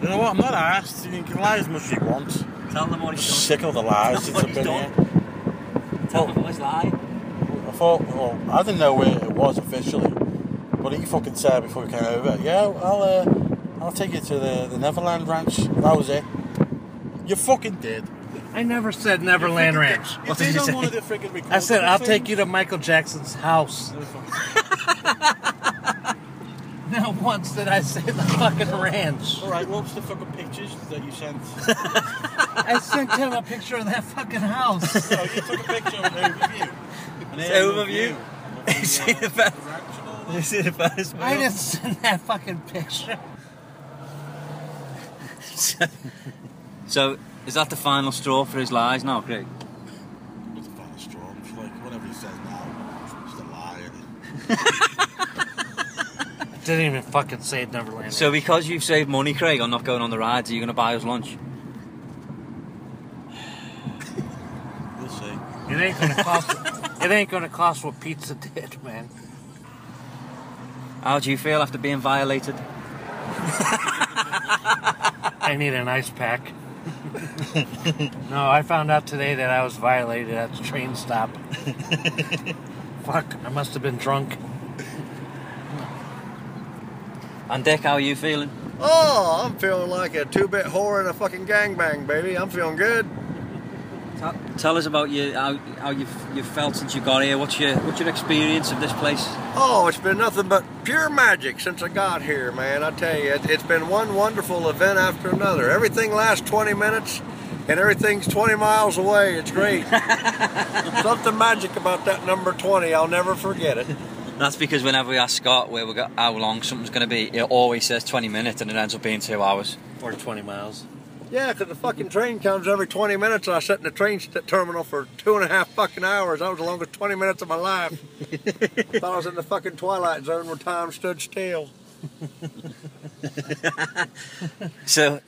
You know what? I'm not asked. You can lie as much as you want. Tell them what I'm sick of the lies. Tell them It's what a he's bit done. Tell them what his lie. thought, well, I didn't know where it was officially, but he fucking said before we came over, yeah, I'll, uh, I'll take you to the, the Neverland Ranch. That was it. You fucking did. I never said Neverland Ranch. You did on one of I said I'll things. take you to Michael Jackson's house. Not once did I say the fucking ranch. All right, what was the fucking pictures that you sent? I sent him a picture of that fucking house. oh, you took a picture of an overview. An It's overview. You see the best. You see the best. I didn't send that fucking picture. So, is that the final straw for his lies now, Craig? It's a final straw. It's like whatever he says now, it's just a lie. Didn't even fucking say Neverland. So, because you've saved money, Craig, on not going on the rides, are you going to buy us lunch? We'll see. It ain't gonna cost. it ain't gonna cost what pizza did, man. How do you feel after being violated? I need an ice pack. no, I found out today that I was violated at the train stop. Fuck, I must have been drunk. And Dick, how are you feeling? Oh, I'm feeling like a two-bit whore in a fucking gangbang, baby. I'm feeling good. Tell, tell us about you, how, how you've, you've felt since you got here. What's your what's your experience of this place? Oh, it's been nothing but pure magic since I got here, man. I tell you, it, it's been one wonderful event after another. Everything lasts 20 minutes, and everything's 20 miles away. It's great. Something magic about that number 20. I'll never forget it. That's because whenever we ask Scott where we got how long something's going to be, it always says 20 minutes and it ends up being two hours. Or 20 miles. Yeah, 'cause the fucking train comes every 20 minutes, and I sit in the train st- terminal for two and a half fucking hours. That was the longest 20 minutes of my life. Thought I was in the fucking twilight zone where time stood still. So,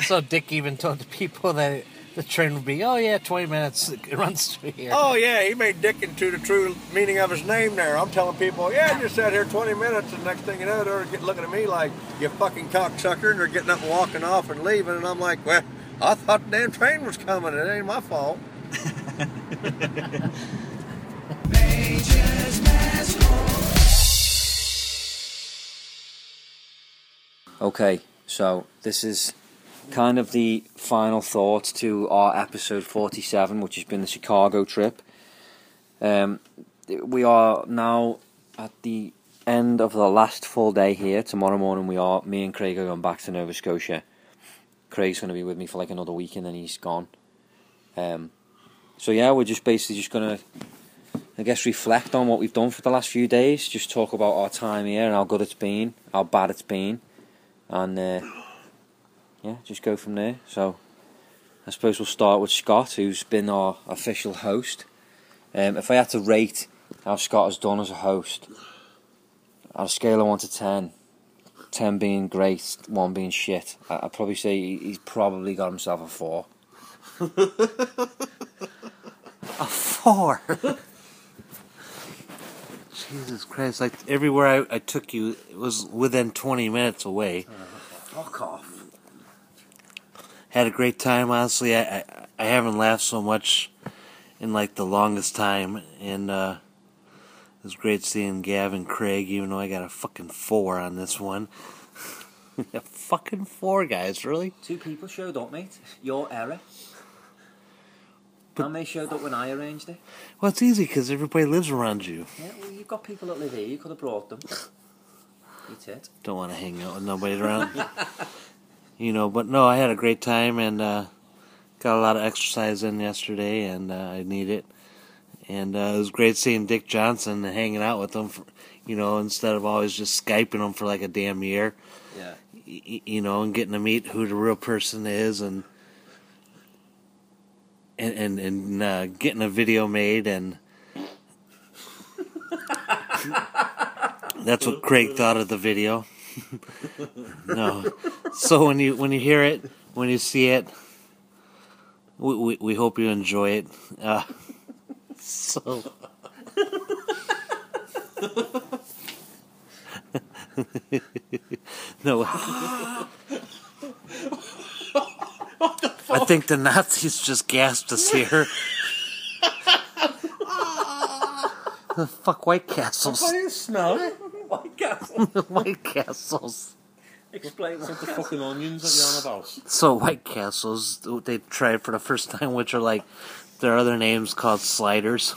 so Dick even told the people that the train would be, oh yeah, 20 minutes. It runs through here. Oh yeah, he made Dick into the true meaning of his name there. I'm telling people, yeah, you sat here 20 minutes, and next thing you know, they're looking at me like you fucking cocksucker, and they're getting up and walking off and leaving, and I'm like, well, I thought the damn train was coming. It ain't my fault. Okay, so this is kind of the final thoughts to our episode 47, which has been the Chicago trip. Um, we are now at the end of the last full day here. Tomorrow morning, we are me and Craig are going back to Nova Scotia. Craig's going to be with me for like another week, and then he's gone. Um, so yeah, we're just basically just going to, I guess, reflect on what we've done for the last few days. Just talk about our time here and how good it's been, how bad it's been and uh, yeah, just go from there. So I suppose we'll start with Scott, who's been our official host. Um, if I had to rate how Scott has done as a host, on a scale of one to ten, ten being great, one being shit, I- I'd probably say he's probably got himself a four. A four. Jesus Christ! Like everywhere I, I took you, it was within 20 minutes away. Fuck off. Had a great time. Honestly, I, I I haven't laughed so much in like the longest time, and uh, it was great seeing Gavin Craig. Even though I got a fucking four on this one. a fucking four, guys. Really? Two people showed up, mate. Your error. and they showed up when I arranged it. Well, it's easy because everybody lives around you. Yeah, well, you've got people that live here. You could have brought them. You tit. don't want to hang out with nobody around. you know, but no, I had a great time and uh, got a lot of exercise in yesterday, and uh, I need it. And uh, it was great seeing Dick Johnson and hanging out with him, for, you know, instead of always just skyping him for like a damn year. Yeah. Y- you know, and getting to meet who the real person is, and and and, and uh, getting a video made, and that's what Craig thought of the video. no, so when you when you hear it, when you see it, we we, we hope you enjoy it. Uh, so. no. I think the Nazis just gassed us here. The fuck White Castles. Smell it. White Castle. White Castles. Explain What the fucking onions that you're on about? So White Castles, they tried for the first time, which are like their other names called sliders,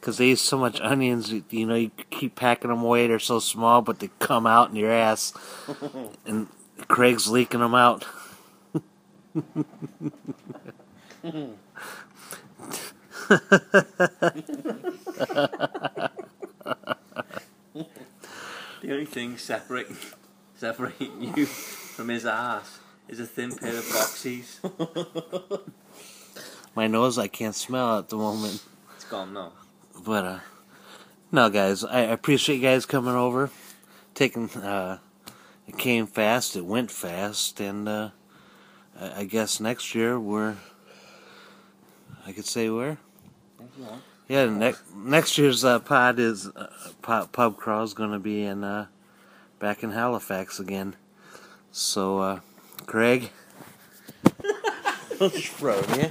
because they use so much onions. you- You know, you keep packing them away. They're so small, but they come out in your ass, and Craig's leaking them out. The only thing separating separating you from his ass is a thin pair of boxies. My nose, I can't smell at the moment. It's gone now. But uh no guys, I appreciate you guys coming over. Taking uh it came fast, it went fast, and uh I, I guess next year we're I could say where? Yeah, next next year's uh, pod is uh, pub, pub crawl is going to be in uh, back in Halifax again. So, uh, Craig, Just throw me.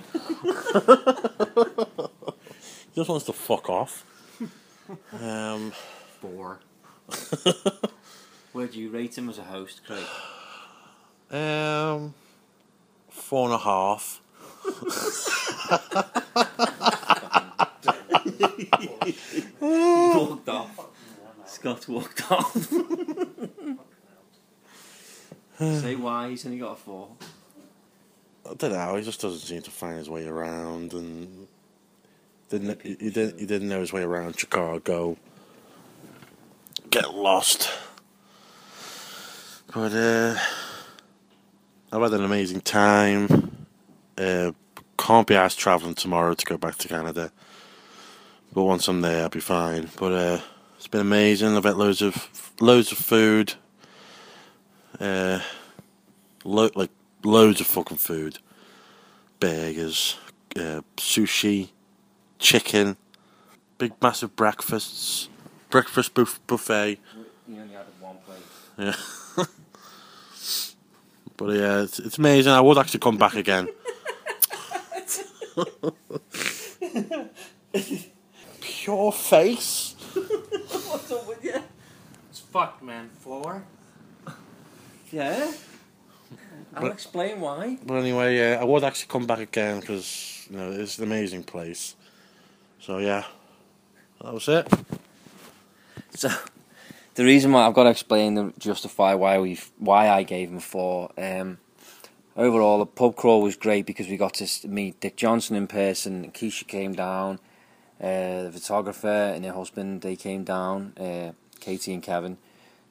just wants to fuck off. Um, Four. Where do you rate him as a host, Craig? um, four and a half. walked off. Scott walked off. Say why he's only got a four. I don't know. He just doesn't seem to find his way around, and didn't he, he didn't he didn't know his way around Chicago. Get lost. But uh, I've had an amazing time. Uh, can't be asked traveling tomorrow to go back to Canada. But once I'm there, I'll be fine. But uh, it's been amazing. I've had loads of loads of food. Uh, lo- like loads of fucking food. Burgers, uh, sushi, chicken, big massive breakfasts, breakfast buff- buffet. You only had one plate. Yeah. but yeah, it's, it's amazing. I would actually come back again. Pure face. What's up with you? It's fucked, man. Four? Yeah. I'll But- explain why. But anyway, yeah, I would actually come back again because you know it's an amazing place. So yeah, that was it. So, the reason why I've got to explain and justify why we why I gave him four. Um, overall, the pub crawl was great because we got to s- meet Dick Johnson in person. Keisha came down, uh, the photographer and her husband they came down. Uh, Katie and Kevin,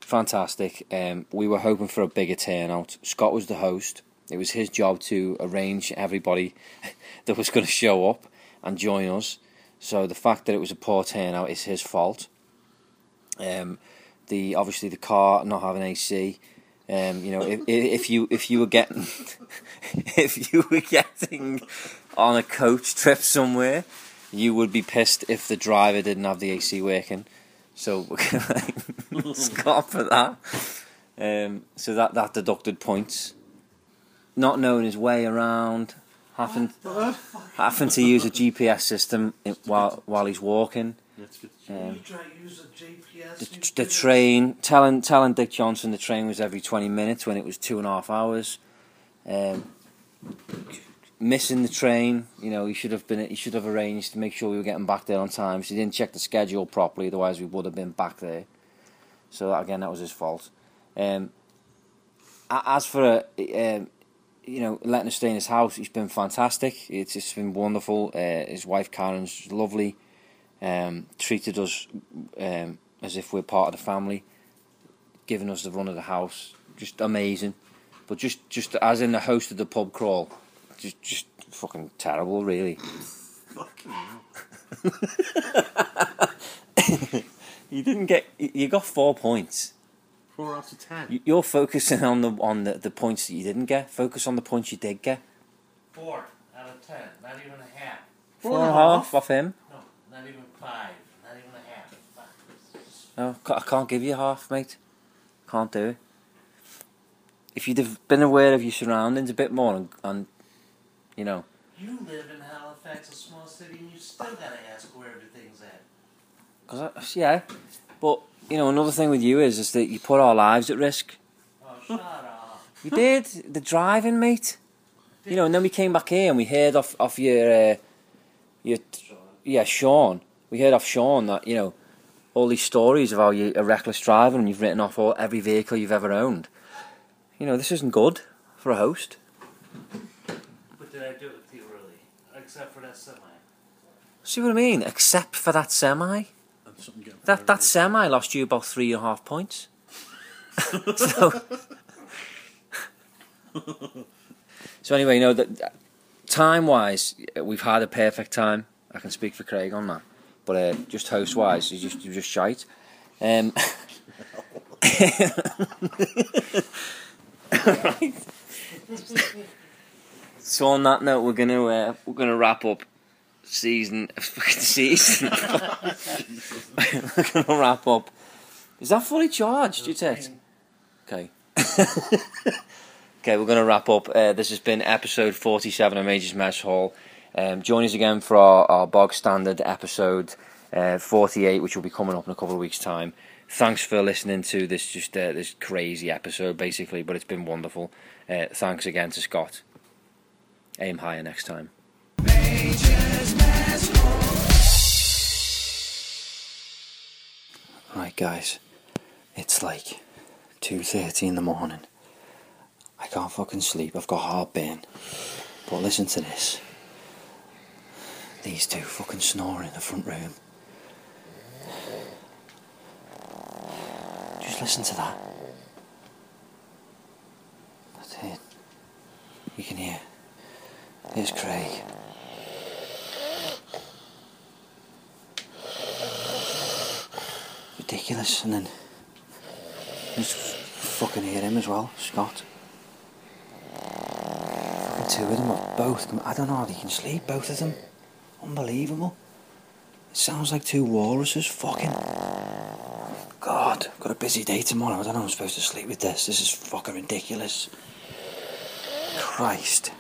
fantastic. Um, we were hoping for a bigger turnout. Scott was the host. It was his job to arrange everybody that was going to show up and join us. So the fact that it was a poor turnout is his fault. Um, the obviously the car not having AC. Um, you know, if, if you if you were getting if you were getting on a coach trip somewhere, you would be pissed if the driver didn't have the AC working. So we're for that. Um, so that that deducted points. Not knowing his way around, having having to use a GPS system in- while while he's walking. Um, the, the train, telling telling Dick Johnson the train was every twenty minutes when it was two and a half hours. Um, missing the train, you know, he should have been he should have arranged to make sure we were getting back there on time. So he didn't check the schedule properly, otherwise we would have been back there. So that, again, that was his fault. Um, as for uh, um, you know letting us stay in his house, he's been fantastic. It's just been wonderful. Uh, his wife Karen's lovely. Um, treated us um, as if we're part of the family, giving us the run of the house. Just amazing. But just just as in the host of the pub crawl, just just fucking terrible, really. you didn't get. You got four points. Four out of ten. You- You're focusing on the on the, the points that you didn't get. Focus on the points you did get. Four out of ten. Not even a half. Four and a half off him. No, not even five. Not even a half. No, I can't give you half, mate. Can't do it. If you'd have been aware of your surroundings a bit more and, and you know, You live in Halifax, a small city, and you still gotta ask where everything's at. 'Cause I, yeah, but you know another thing with you is is that you put our lives at risk. You did the driving, mate. You know, and then we came back here and we heard off off your uh, your yeah Sean. We heard off Sean that you know all these stories of how you're a reckless driver and you've written off all every vehicle you've ever owned. You know, this isn't good for a host. But did I do it too early? Except for that semi. See what I mean? Except for that semi. That that semi lost you about three and a half points. so, so anyway, you know that time wise, we've had a perfect time. I can speak for Craig on that, but uh, just host wise, you just you just shite. Um, right. So on that note, we're gonna uh, we're gonna wrap up season season. we're gonna wrap up. Is that fully charged? You take. Okay. okay, we're gonna wrap up. Uh, this has been episode forty-seven of Major's Mess Hall. Um, join us again for our, our bog standard episode uh, forty-eight, which will be coming up in a couple of weeks' time. Thanks for listening to this just uh, this crazy episode, basically, but it's been wonderful. Uh, thanks again to Scott. Aim higher next time. Right, guys, it's like two thirty in the morning. I can't fucking sleep. I've got heartburn. But listen to this. These two fucking snoring in the front room. Just listen to that. That's it. You can hear. Here's Craig. Ridiculous, and then just fucking hear him as well, Scott. Fucking two of them, are both. I don't know how they can sleep, both of them. Unbelievable. It sounds like two walruses. Fucking. God, I've got a busy day tomorrow. I don't know I'm supposed to sleep with this. This is fucking ridiculous. Christ.